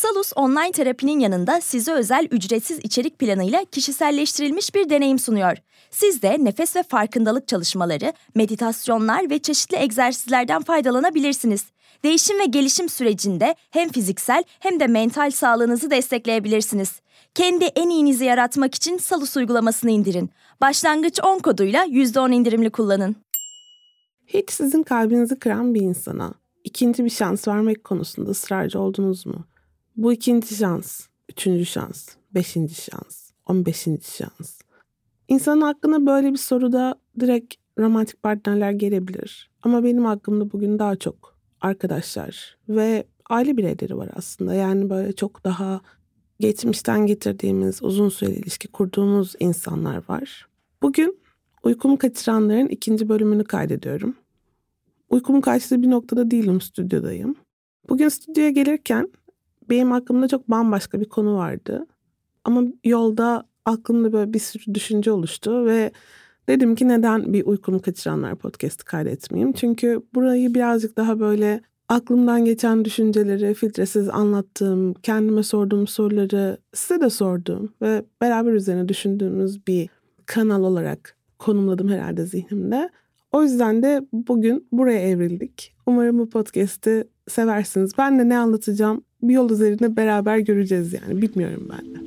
Salus online terapinin yanında size özel ücretsiz içerik planıyla kişiselleştirilmiş bir deneyim sunuyor. Siz de nefes ve farkındalık çalışmaları, meditasyonlar ve çeşitli egzersizlerden faydalanabilirsiniz. Değişim ve gelişim sürecinde hem fiziksel hem de mental sağlığınızı destekleyebilirsiniz. Kendi en iyinizi yaratmak için Salus uygulamasını indirin. Başlangıç 10 koduyla %10 indirimli kullanın. Hiç sizin kalbinizi kıran bir insana ikinci bir şans vermek konusunda ısrarcı oldunuz mu? Bu ikinci şans, üçüncü şans, beşinci şans, on beşinci şans. İnsanın aklına böyle bir soruda direkt romantik partnerler gelebilir. Ama benim aklımda bugün daha çok arkadaşlar ve aile bireyleri var aslında. Yani böyle çok daha geçmişten getirdiğimiz uzun süreli ilişki kurduğumuz insanlar var. Bugün uykumu kaçıranların ikinci bölümünü kaydediyorum. Uykumun kaçtığı bir noktada değilim, stüdyodayım. Bugün stüdyoya gelirken benim aklımda çok bambaşka bir konu vardı. Ama yolda aklımda böyle bir sürü düşünce oluştu ve dedim ki neden bir uykumu kaçıranlar podcast'ı kaydetmeyeyim? Çünkü burayı birazcık daha böyle aklımdan geçen düşünceleri filtresiz anlattığım, kendime sorduğum soruları size de sordum ve beraber üzerine düşündüğümüz bir kanal olarak konumladım herhalde zihnimde. O yüzden de bugün buraya evrildik. Umarım bu podcast'i seversiniz. Ben de ne anlatacağım bir yol üzerinde beraber göreceğiz yani. Bilmiyorum ben de.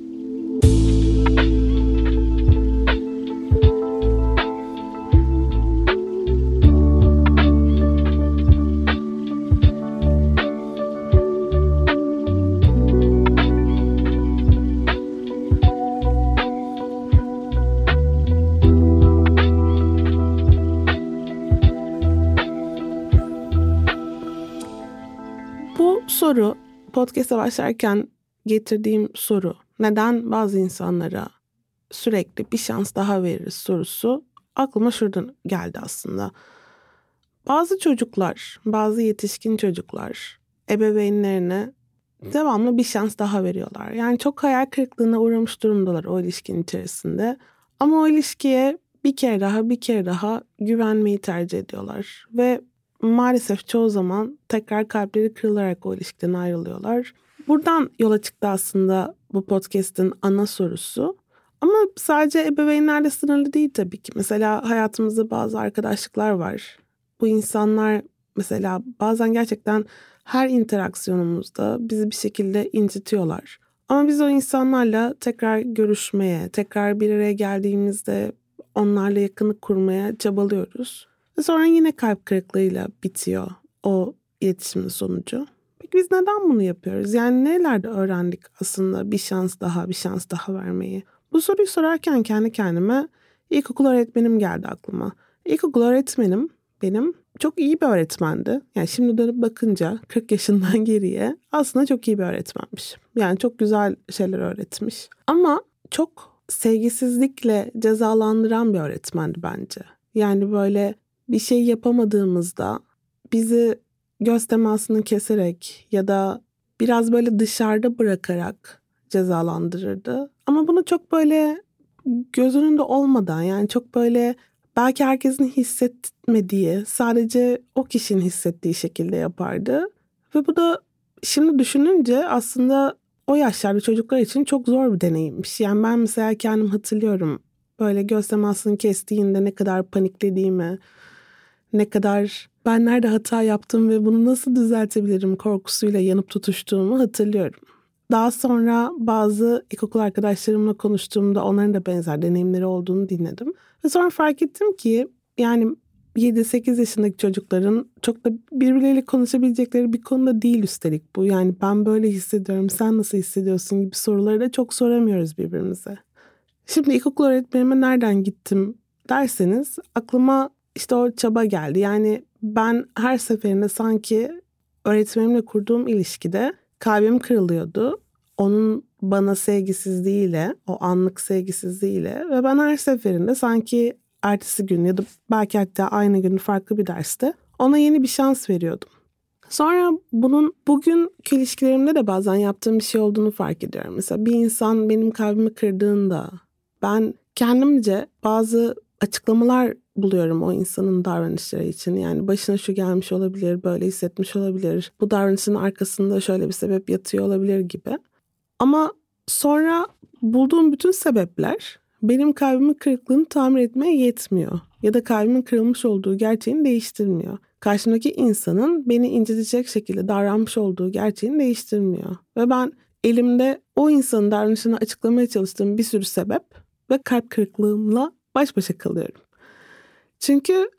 Soru podcast'a başlarken getirdiğim soru neden bazı insanlara sürekli bir şans daha veririz sorusu aklıma şuradan geldi aslında. Bazı çocuklar, bazı yetişkin çocuklar ebeveynlerine devamlı bir şans daha veriyorlar. Yani çok hayal kırıklığına uğramış durumdalar o ilişkinin içerisinde. Ama o ilişkiye bir kere daha bir kere daha güvenmeyi tercih ediyorlar. Ve maalesef çoğu zaman tekrar kalpleri kırılarak o ilişkiden ayrılıyorlar. Buradan yola çıktı aslında bu podcast'in ana sorusu. Ama sadece ebeveynlerle sınırlı değil tabii ki. Mesela hayatımızda bazı arkadaşlıklar var. Bu insanlar mesela bazen gerçekten her interaksiyonumuzda bizi bir şekilde incitiyorlar. Ama biz o insanlarla tekrar görüşmeye, tekrar bir araya geldiğimizde onlarla yakınlık kurmaya çabalıyoruz. Sonra yine kalp kırıklığıyla bitiyor o iletişimin sonucu. Peki biz neden bunu yapıyoruz? Yani nelerde öğrendik aslında bir şans daha, bir şans daha vermeyi? Bu soruyu sorarken kendi kendime ilkokul öğretmenim geldi aklıma. İlkokul öğretmenim benim çok iyi bir öğretmendi. Yani şimdi dönüp bakınca 40 yaşından geriye aslında çok iyi bir öğretmenmiş. Yani çok güzel şeyler öğretmiş. Ama çok sevgisizlikle cezalandıran bir öğretmendi bence. Yani böyle bir şey yapamadığımızda bizi göz temasını keserek ya da biraz böyle dışarıda bırakarak cezalandırırdı. Ama bunu çok böyle göz önünde olmadan yani çok böyle belki herkesin hissetmediği sadece o kişinin hissettiği şekilde yapardı. Ve bu da şimdi düşününce aslında o yaşlarda çocuklar için çok zor bir deneyimmiş. Yani ben mesela kendim hatırlıyorum böyle göz temasını kestiğinde ne kadar paniklediğimi, ne kadar ben nerede hata yaptım ve bunu nasıl düzeltebilirim korkusuyla yanıp tutuştuğumu hatırlıyorum. Daha sonra bazı ilkokul arkadaşlarımla konuştuğumda onların da benzer deneyimleri olduğunu dinledim. Ve sonra fark ettim ki yani 7-8 yaşındaki çocukların çok da birbirleriyle konuşabilecekleri bir konuda değil üstelik bu. Yani ben böyle hissediyorum, sen nasıl hissediyorsun gibi soruları da çok soramıyoruz birbirimize. Şimdi ilkokul öğretmenime nereden gittim derseniz aklıma işte o çaba geldi. Yani ben her seferinde sanki öğretmenimle kurduğum ilişkide kalbim kırılıyordu. onun bana sevgisizliğiyle, o anlık sevgisizliğiyle ve ben her seferinde sanki ertesi gün ya da belki hatta aynı gün farklı bir derste ona yeni bir şans veriyordum. Sonra bunun bugün ilişkilerimde de bazen yaptığım bir şey olduğunu fark ediyorum. Mesela bir insan benim kalbimi kırdığında ben kendimce bazı açıklamalar buluyorum o insanın davranışları için. Yani başına şu gelmiş olabilir, böyle hissetmiş olabilir. Bu davranışın arkasında şöyle bir sebep yatıyor olabilir gibi. Ama sonra bulduğum bütün sebepler benim kalbimin kırıklığını tamir etmeye yetmiyor. Ya da kalbimin kırılmış olduğu gerçeğini değiştirmiyor. Karşımdaki insanın beni incitecek şekilde davranmış olduğu gerçeğini değiştirmiyor. Ve ben elimde o insanın davranışını açıklamaya çalıştığım bir sürü sebep ve kalp kırıklığımla baş başa kalıyorum. Çünkü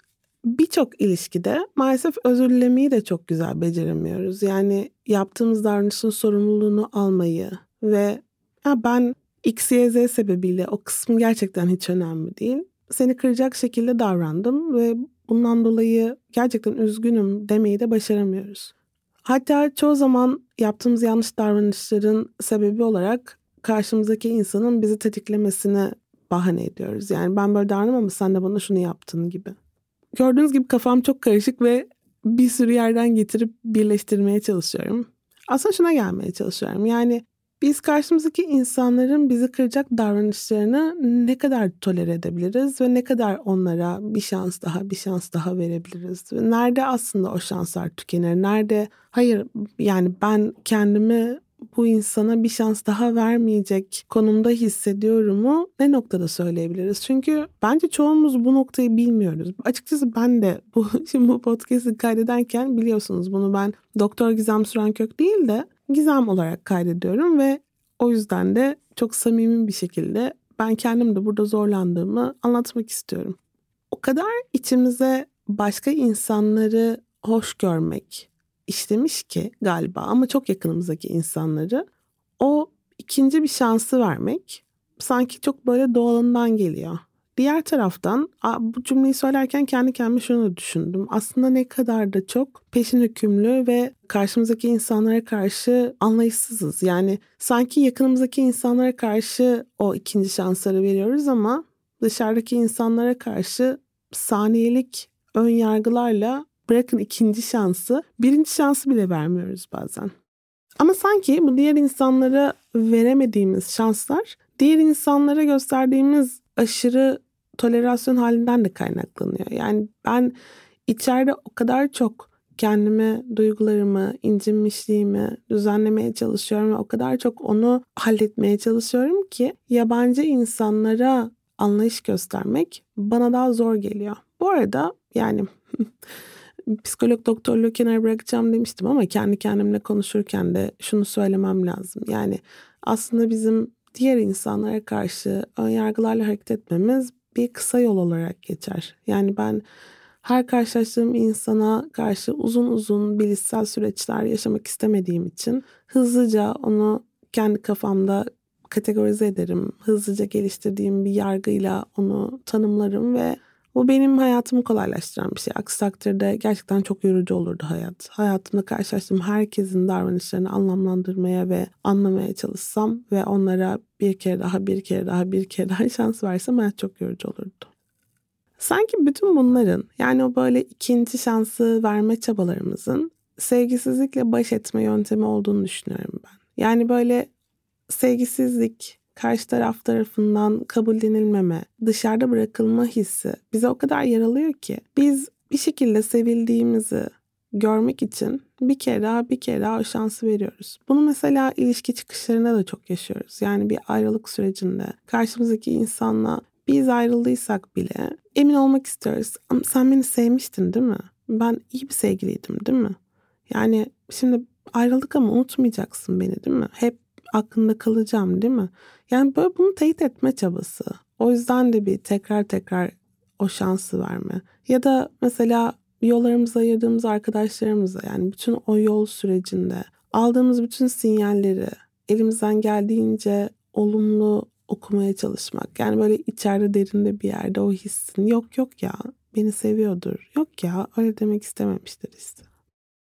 birçok ilişkide maalesef özür dilemeyi de çok güzel beceremiyoruz. Yani yaptığımız davranışın sorumluluğunu almayı ve ya ben X, Y, Z sebebiyle o kısmı gerçekten hiç önemli değil. Seni kıracak şekilde davrandım ve bundan dolayı gerçekten üzgünüm demeyi de başaramıyoruz. Hatta çoğu zaman yaptığımız yanlış davranışların sebebi olarak karşımızdaki insanın bizi tetiklemesini bahane ediyoruz. Yani ben böyle davranım ama sen de bana şunu yaptın gibi. Gördüğünüz gibi kafam çok karışık ve bir sürü yerden getirip birleştirmeye çalışıyorum. Aslında şuna gelmeye çalışıyorum. Yani biz karşımızdaki insanların bizi kıracak davranışlarını ne kadar tolere edebiliriz ve ne kadar onlara bir şans daha bir şans daha verebiliriz? Ve nerede aslında o şanslar tükenir? Nerede hayır yani ben kendimi bu insana bir şans daha vermeyecek konumda hissediyorumu ne noktada söyleyebiliriz? Çünkü bence çoğumuz bu noktayı bilmiyoruz. Açıkçası ben de bu şimdi bu podcast'i kaydederken biliyorsunuz bunu ben Doktor Gizem Sürenkök değil de Gizem olarak kaydediyorum ve o yüzden de çok samimi bir şekilde ben kendim de burada zorlandığımı anlatmak istiyorum. O kadar içimize başka insanları hoş görmek, işlemiş ki galiba ama çok yakınımızdaki insanları o ikinci bir şansı vermek sanki çok böyle doğalından geliyor. Diğer taraftan bu cümleyi söylerken kendi kendime şunu düşündüm. Aslında ne kadar da çok peşin hükümlü ve karşımızdaki insanlara karşı anlayışsızız. Yani sanki yakınımızdaki insanlara karşı o ikinci şansları veriyoruz ama dışarıdaki insanlara karşı saniyelik ön yargılarla bırakın ikinci şansı, birinci şansı bile vermiyoruz bazen. Ama sanki bu diğer insanlara veremediğimiz şanslar, diğer insanlara gösterdiğimiz aşırı tolerasyon halinden de kaynaklanıyor. Yani ben içeride o kadar çok kendime duygularımı, incinmişliğimi düzenlemeye çalışıyorum ve o kadar çok onu halletmeye çalışıyorum ki yabancı insanlara anlayış göstermek bana daha zor geliyor. Bu arada yani psikolog doktorluğu kenara bırakacağım demiştim ama kendi kendimle konuşurken de şunu söylemem lazım. Yani aslında bizim diğer insanlara karşı ön yargılarla hareket etmemiz bir kısa yol olarak geçer. Yani ben her karşılaştığım insana karşı uzun uzun bilişsel süreçler yaşamak istemediğim için hızlıca onu kendi kafamda kategorize ederim. Hızlıca geliştirdiğim bir yargıyla onu tanımlarım ve bu benim hayatımı kolaylaştıran bir şey. Aksi takdirde gerçekten çok yorucu olurdu hayat. Hayatımda karşılaştığım herkesin davranışlarını anlamlandırmaya ve anlamaya çalışsam ve onlara bir kere daha, bir kere daha, bir kere daha şans versem hayat çok yorucu olurdu. Sanki bütün bunların yani o böyle ikinci şansı verme çabalarımızın sevgisizlikle baş etme yöntemi olduğunu düşünüyorum ben. Yani böyle sevgisizlik, karşı taraf tarafından kabullenilmeme, dışarıda bırakılma hissi bize o kadar yaralıyor ki biz bir şekilde sevildiğimizi görmek için bir kere daha bir kere daha o şansı veriyoruz. Bunu mesela ilişki çıkışlarında da çok yaşıyoruz. Yani bir ayrılık sürecinde karşımızdaki insanla biz ayrıldıysak bile emin olmak istiyoruz. Ama sen beni sevmiştin değil mi? Ben iyi bir sevgiliydim değil mi? Yani şimdi ayrıldık ama unutmayacaksın beni değil mi? Hep aklında kalacağım değil mi? Yani böyle bunu teyit etme çabası. O yüzden de bir tekrar tekrar o şansı verme. Ya da mesela yollarımızı ayırdığımız arkadaşlarımıza yani bütün o yol sürecinde aldığımız bütün sinyalleri elimizden geldiğince olumlu okumaya çalışmak. Yani böyle içeride derinde bir yerde o hissin yok yok ya beni seviyordur. Yok ya öyle demek istememiştir işte.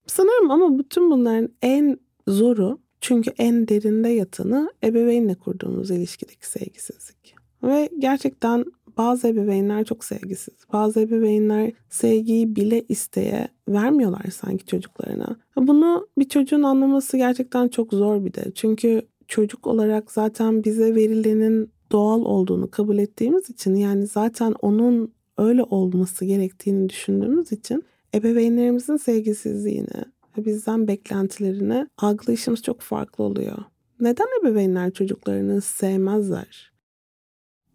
Sanırım ama bütün bunların en zoru Çünkü en derinde yatanı ebeveynle kurduğumuz ilişkideki sevgisizlik. Ve gerçekten bazı ebeveynler çok sevgisiz. Bazı ebeveynler sevgiyi bile isteye vermiyorlar sanki çocuklarına. Bunu bir çocuğun anlaması gerçekten çok zor bir de. Çünkü çocuk olarak zaten bize verilenin doğal olduğunu kabul ettiğimiz için yani zaten onun öyle olması gerektiğini düşündüğümüz için ebeveynlerimizin sevgisizliğini ve bizden beklentilerini algılayışımız çok farklı oluyor. Neden ebeveynler çocuklarını sevmezler?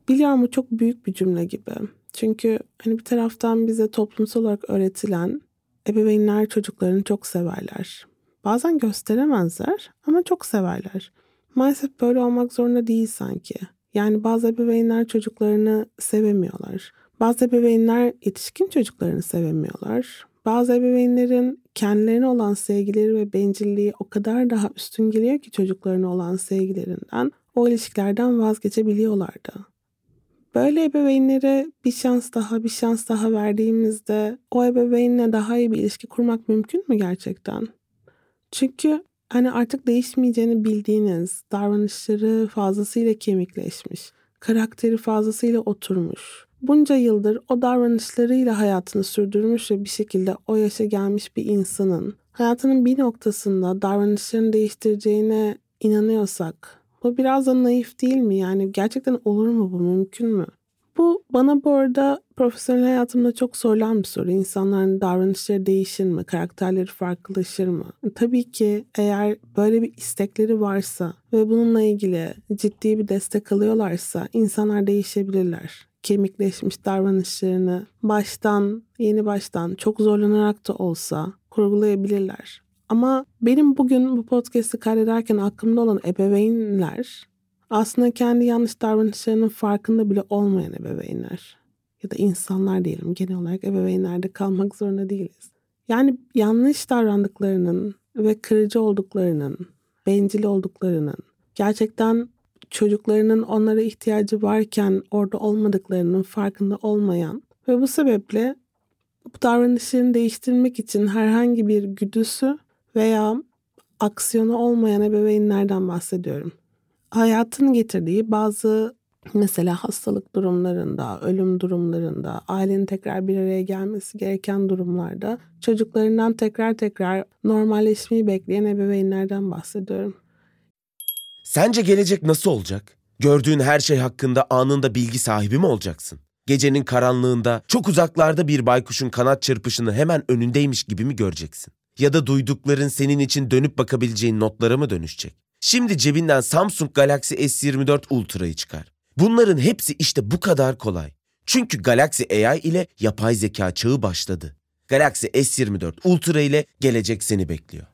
Biliyorum bu çok büyük bir cümle gibi. Çünkü hani bir taraftan bize toplumsal olarak öğretilen ebeveynler çocuklarını çok severler. Bazen gösteremezler ama çok severler. Maalesef böyle olmak zorunda değil sanki. Yani bazı ebeveynler çocuklarını sevemiyorlar. Bazı ebeveynler yetişkin çocuklarını sevemiyorlar. Bazı ebeveynlerin kendilerine olan sevgileri ve bencilliği o kadar daha üstün geliyor ki çocuklarına olan sevgilerinden o ilişkilerden vazgeçebiliyorlar da. Böyle ebeveynlere bir şans daha bir şans daha verdiğimizde o ebeveynle daha iyi bir ilişki kurmak mümkün mü gerçekten? Çünkü hani artık değişmeyeceğini bildiğiniz, davranışları fazlasıyla kemikleşmiş, karakteri fazlasıyla oturmuş. Bunca yıldır o davranışlarıyla hayatını sürdürmüş ve bir şekilde o yaşa gelmiş bir insanın hayatının bir noktasında davranışlarını değiştireceğine inanıyorsak bu biraz da naif değil mi? Yani gerçekten olur mu bu? Mümkün mü? Bu bana bu arada profesyonel hayatımda çok sorulan bir soru. İnsanların davranışları değişir mi? Karakterleri farklılaşır mı? Tabii ki eğer böyle bir istekleri varsa ve bununla ilgili ciddi bir destek alıyorlarsa insanlar değişebilirler. Kemikleşmiş davranışlarını baştan, yeni baştan çok zorlanarak da olsa kurgulayabilirler. Ama benim bugün bu podcast'i kaydederken aklımda olan ebeveynler aslında kendi yanlış davranışlarının farkında bile olmayan ebeveynler. Ya da insanlar diyelim genel olarak ebeveynlerde kalmak zorunda değiliz. Yani yanlış davrandıklarının ve kırıcı olduklarının, bencil olduklarının, gerçekten çocuklarının onlara ihtiyacı varken orada olmadıklarının farkında olmayan ve bu sebeple bu davranışlarını değiştirmek için herhangi bir güdüsü veya aksiyonu olmayan ebeveynlerden bahsediyorum. Hayatın getirdiği bazı mesela hastalık durumlarında, ölüm durumlarında, ailenin tekrar bir araya gelmesi gereken durumlarda çocuklarından tekrar tekrar normalleşmeyi bekleyen ebeveynlerden bahsediyorum. Sence gelecek nasıl olacak? Gördüğün her şey hakkında anında bilgi sahibi mi olacaksın? Gecenin karanlığında çok uzaklarda bir baykuşun kanat çırpışını hemen önündeymiş gibi mi göreceksin? Ya da duydukların senin için dönüp bakabileceğin notlara mı dönüşecek? Şimdi cebinden Samsung Galaxy S24 Ultra'yı çıkar. Bunların hepsi işte bu kadar kolay. Çünkü Galaxy AI ile yapay zeka çağı başladı. Galaxy S24 Ultra ile gelecek seni bekliyor.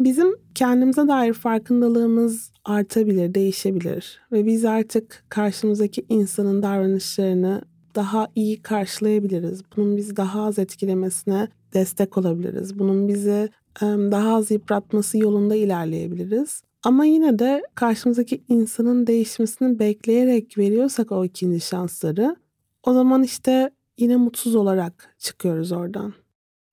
Bizim kendimize dair farkındalığımız artabilir, değişebilir ve biz artık karşımızdaki insanın davranışlarını daha iyi karşılayabiliriz. Bunun bizi daha az etkilemesine destek olabiliriz. Bunun bizi daha az yıpratması yolunda ilerleyebiliriz. Ama yine de karşımızdaki insanın değişmesini bekleyerek veriyorsak o ikinci şansları o zaman işte yine mutsuz olarak çıkıyoruz oradan.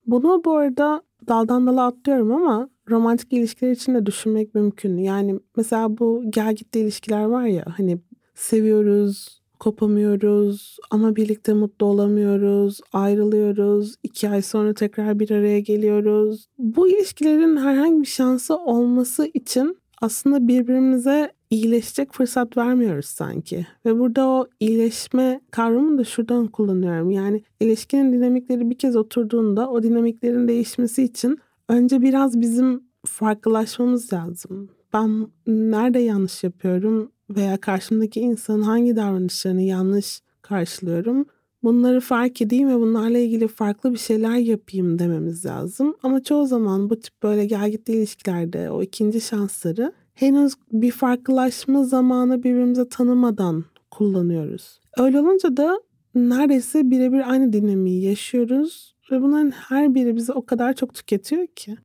Bunu bu arada daldan dala atlıyorum ama romantik ilişkiler için de düşünmek mümkün. Yani mesela bu gel gitti ilişkiler var ya hani seviyoruz, kopamıyoruz ama birlikte mutlu olamıyoruz, ayrılıyoruz, iki ay sonra tekrar bir araya geliyoruz. Bu ilişkilerin herhangi bir şansı olması için aslında birbirimize iyileşecek fırsat vermiyoruz sanki. Ve burada o iyileşme kavramını da şuradan kullanıyorum. Yani ilişkinin dinamikleri bir kez oturduğunda o dinamiklerin değişmesi için önce biraz bizim farklılaşmamız lazım. Ben nerede yanlış yapıyorum veya karşımdaki insanın hangi davranışlarını yanlış karşılıyorum? Bunları fark edeyim ve bunlarla ilgili farklı bir şeyler yapayım dememiz lazım. Ama çoğu zaman bu tip böyle gelgitli ilişkilerde o ikinci şansları henüz bir farklılaşma zamanı birbirimize tanımadan kullanıyoruz. Öyle olunca da neredeyse birebir aynı dinamiği yaşıyoruz ve bunların her biri bizi o kadar çok tüketiyor ki.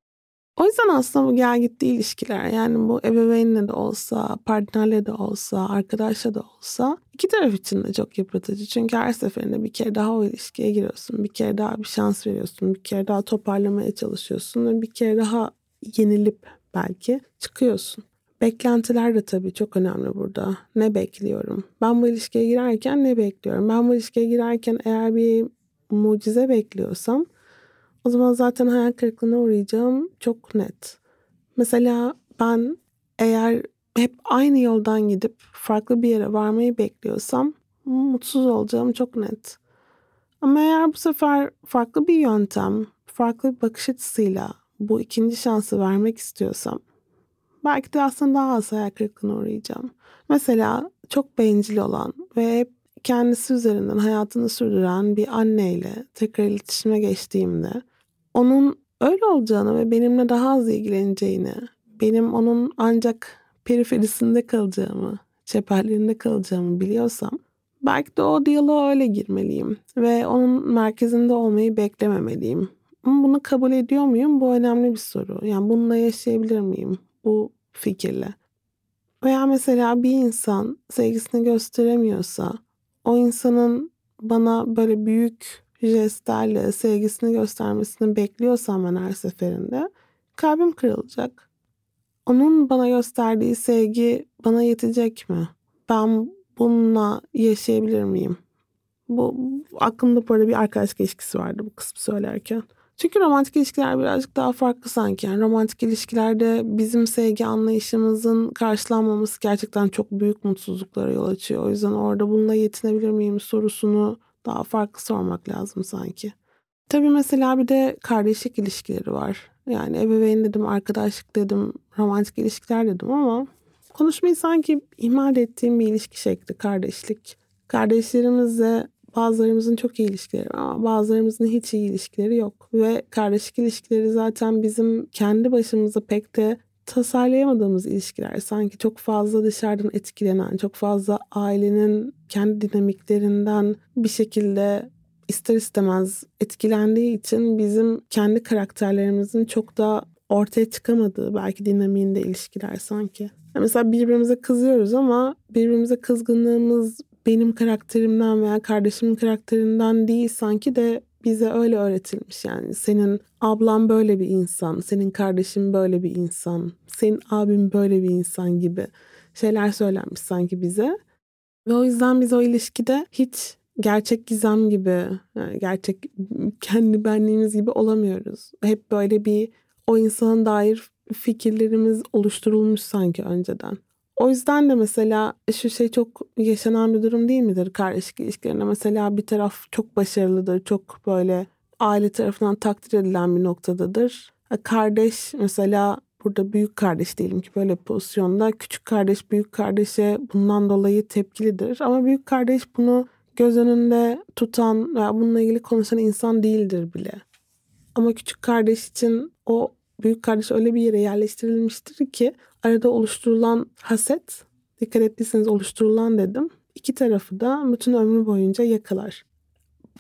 O yüzden aslında bu gel gitti ilişkiler yani bu ebeveynle de olsa, partnerle de olsa, arkadaşla da olsa iki taraf için de çok yıpratıcı. Çünkü her seferinde bir kere daha o ilişkiye giriyorsun. Bir kere daha bir şans veriyorsun. Bir kere daha toparlamaya çalışıyorsun. Ve bir kere daha yenilip belki çıkıyorsun. Beklentiler de tabii çok önemli burada. Ne bekliyorum? Ben bu ilişkiye girerken ne bekliyorum? Ben bu ilişkiye girerken eğer bir mucize bekliyorsam o zaman zaten hayal kırıklığına uğrayacağım çok net. Mesela ben eğer hep aynı yoldan gidip farklı bir yere varmayı bekliyorsam mutsuz olacağım çok net. Ama eğer bu sefer farklı bir yöntem, farklı bir bakış açısıyla bu ikinci şansı vermek istiyorsam belki de aslında daha az hayal kırıklığına uğrayacağım. Mesela çok bencil olan ve hep kendisi üzerinden hayatını sürdüren bir anneyle tekrar iletişime geçtiğimde onun öyle olacağını ve benimle daha az ilgileneceğini, benim onun ancak periferisinde kalacağımı, çeperlerinde kalacağımı biliyorsam belki de o diyaloğa öyle girmeliyim ve onun merkezinde olmayı beklememeliyim. Ama bunu kabul ediyor muyum? Bu önemli bir soru. Yani bununla yaşayabilir miyim bu fikirle? Veya mesela bir insan sevgisini gösteremiyorsa o insanın bana böyle büyük jestlerle sevgisini göstermesini bekliyorsam ben her seferinde kalbim kırılacak. Onun bana gösterdiği sevgi bana yetecek mi? Ben bununla yaşayabilir miyim? Bu aklımda böyle bir arkadaşlık ilişkisi vardı bu kısmı söylerken. Çünkü romantik ilişkiler birazcık daha farklı sanki. Yani romantik ilişkilerde bizim sevgi anlayışımızın karşılanmaması gerçekten çok büyük mutsuzluklara yol açıyor. O yüzden orada bununla yetinebilir miyim sorusunu daha farklı sormak lazım sanki. Tabii mesela bir de kardeşlik ilişkileri var. Yani ebeveyn dedim, arkadaşlık dedim, romantik ilişkiler dedim ama konuşmayı sanki ihmal ettiğim bir ilişki şekli kardeşlik. Kardeşlerimizle bazılarımızın çok iyi ilişkileri var ama bazılarımızın hiç iyi ilişkileri yok. Ve kardeşlik ilişkileri zaten bizim kendi başımıza pek de tasarlayamadığımız ilişkiler sanki çok fazla dışarıdan etkilenen, çok fazla ailenin kendi dinamiklerinden bir şekilde ister istemez etkilendiği için bizim kendi karakterlerimizin çok da ortaya çıkamadığı belki dinamiğinde ilişkiler sanki. mesela birbirimize kızıyoruz ama birbirimize kızgınlığımız benim karakterimden veya kardeşimin karakterinden değil sanki de bize öyle öğretilmiş yani senin ablan böyle bir insan, senin kardeşin böyle bir insan, senin abin böyle bir insan gibi şeyler söylenmiş sanki bize. Ve o yüzden biz o ilişkide hiç gerçek gizem gibi, gerçek kendi benliğimiz gibi olamıyoruz. Hep böyle bir o insana dair fikirlerimiz oluşturulmuş sanki önceden. O yüzden de mesela şu şey çok yaşanan bir durum değil midir kardeşlik ilişkilerinde? Mesela bir taraf çok başarılıdır, çok böyle aile tarafından takdir edilen bir noktadadır. E, kardeş mesela burada büyük kardeş diyelim ki böyle pozisyonda küçük kardeş büyük kardeşe bundan dolayı tepkilidir. Ama büyük kardeş bunu göz önünde tutan veya bununla ilgili konuşan insan değildir bile. Ama küçük kardeş için o büyük kardeş öyle bir yere yerleştirilmiştir ki arada oluşturulan haset, dikkat ettiyseniz oluşturulan dedim, iki tarafı da bütün ömrü boyunca yakalar.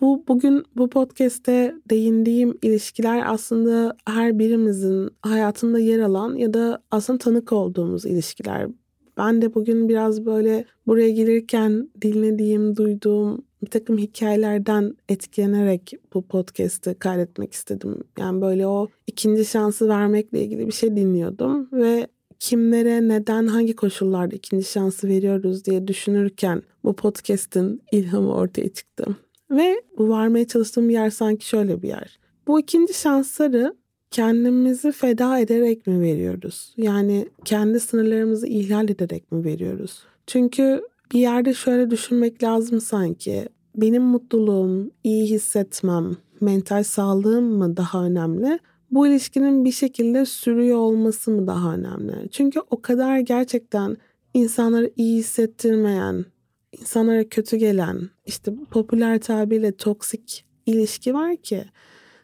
Bu bugün bu podcast'te değindiğim ilişkiler aslında her birimizin hayatında yer alan ya da aslında tanık olduğumuz ilişkiler. Ben de bugün biraz böyle buraya gelirken dinlediğim, duyduğum bir takım hikayelerden etkilenerek bu podcast'ı kaydetmek istedim. Yani böyle o ikinci şansı vermekle ilgili bir şey dinliyordum ve kimlere, neden, hangi koşullarda ikinci şansı veriyoruz diye düşünürken bu podcast'in ilhamı ortaya çıktı. Ve bu varmaya çalıştığım yer sanki şöyle bir yer. Bu ikinci şansları kendimizi feda ederek mi veriyoruz? Yani kendi sınırlarımızı ihlal ederek mi veriyoruz? Çünkü bir yerde şöyle düşünmek lazım sanki. Benim mutluluğum, iyi hissetmem, mental sağlığım mı daha önemli? Bu ilişkinin bir şekilde sürüyor olması mı daha önemli? Çünkü o kadar gerçekten insanları iyi hissettirmeyen, insanlara kötü gelen, işte popüler tabirle toksik ilişki var ki.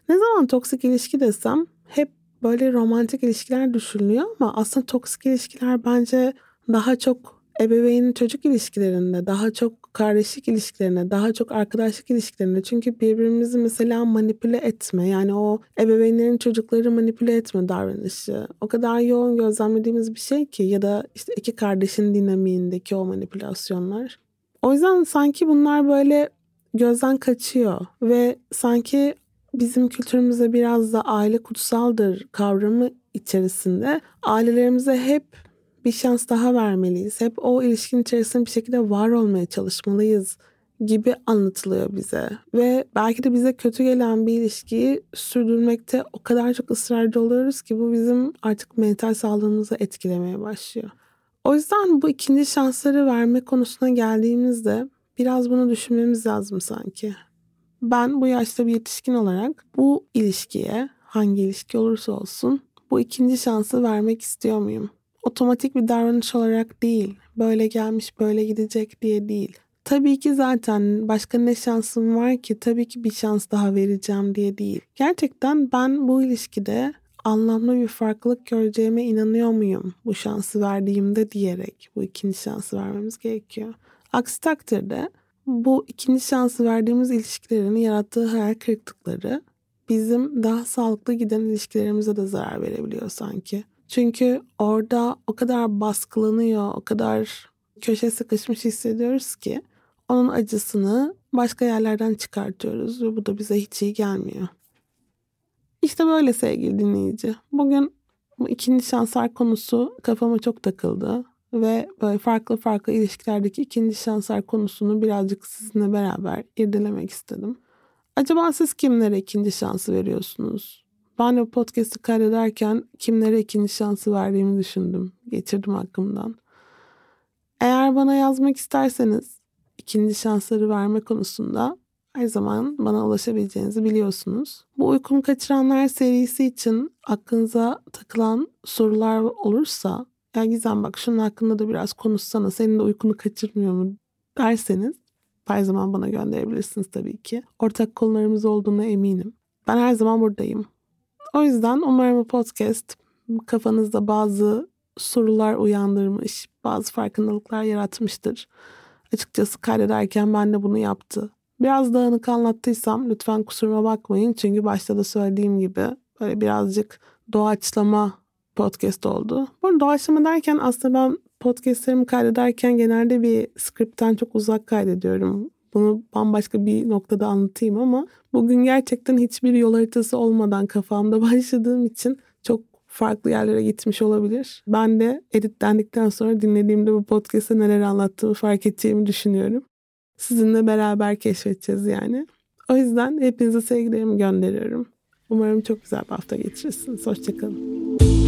Ne zaman toksik ilişki desem hep böyle romantik ilişkiler düşünülüyor ama aslında toksik ilişkiler bence daha çok ebeveyn çocuk ilişkilerinde, daha çok kardeşlik ilişkilerinde, daha çok arkadaşlık ilişkilerinde. Çünkü birbirimizi mesela manipüle etme, yani o ebeveynlerin çocukları manipüle etme davranışı o kadar yoğun gözlemlediğimiz bir şey ki ya da işte iki kardeşin dinamiğindeki o manipülasyonlar. O yüzden sanki bunlar böyle gözden kaçıyor ve sanki bizim kültürümüzde biraz da aile kutsaldır kavramı içerisinde ailelerimize hep bir şans daha vermeliyiz. Hep o ilişkin içerisinde bir şekilde var olmaya çalışmalıyız gibi anlatılıyor bize. Ve belki de bize kötü gelen bir ilişkiyi sürdürmekte o kadar çok ısrarcı oluyoruz ki bu bizim artık mental sağlığımızı etkilemeye başlıyor. O yüzden bu ikinci şansları verme konusuna geldiğimizde biraz bunu düşünmemiz lazım sanki. Ben bu yaşta bir yetişkin olarak bu ilişkiye hangi ilişki olursa olsun bu ikinci şansı vermek istiyor muyum? Otomatik bir davranış olarak değil, böyle gelmiş böyle gidecek diye değil. Tabii ki zaten başka ne şansım var ki tabii ki bir şans daha vereceğim diye değil. Gerçekten ben bu ilişkide anlamlı bir farklılık göreceğime inanıyor muyum bu şansı verdiğimde diyerek bu ikinci şansı vermemiz gerekiyor. Aksi takdirde bu ikinci şansı verdiğimiz ilişkilerin yarattığı hayal kırıklıkları bizim daha sağlıklı giden ilişkilerimize de zarar verebiliyor sanki. Çünkü orada o kadar baskılanıyor, o kadar köşe sıkışmış hissediyoruz ki onun acısını başka yerlerden çıkartıyoruz ve bu da bize hiç iyi gelmiyor. İşte böyle sevgili dinleyici. Bugün bu ikinci şanslar konusu kafama çok takıldı ve böyle farklı farklı ilişkilerdeki ikinci şanslar konusunu birazcık sizinle beraber irdelemek istedim. Acaba siz kimlere ikinci şansı veriyorsunuz? Ben de podcast'ı kaydederken kimlere ikinci şansı verdiğimi düşündüm. Geçirdim aklımdan. Eğer bana yazmak isterseniz ikinci şansları verme konusunda her zaman bana ulaşabileceğinizi biliyorsunuz. Bu uykumu kaçıranlar serisi için aklınıza takılan sorular olursa ya Gizem bak şunun hakkında da biraz konuşsana senin de uykunu kaçırmıyor mu derseniz her zaman bana gönderebilirsiniz tabii ki. Ortak konularımız olduğuna eminim. Ben her zaman buradayım. O yüzden umarım bu podcast kafanızda bazı sorular uyandırmış, bazı farkındalıklar yaratmıştır. Açıkçası kaydederken ben de bunu yaptı. Biraz dağınık anlattıysam lütfen kusuruma bakmayın. Çünkü başta da söylediğim gibi böyle birazcık doğaçlama podcast oldu. Bu doğaçlama derken aslında ben podcastlerimi kaydederken genelde bir skripten çok uzak kaydediyorum. Bunu bambaşka bir noktada anlatayım ama bugün gerçekten hiçbir yol haritası olmadan kafamda başladığım için çok farklı yerlere gitmiş olabilir. Ben de editlendikten sonra dinlediğimde bu podcast'te neler anlattığımı fark edeceğimi düşünüyorum. Sizinle beraber keşfedeceğiz yani. O yüzden hepinize sevgilerimi gönderiyorum. Umarım çok güzel bir hafta geçirirsiniz. Hoşçakalın.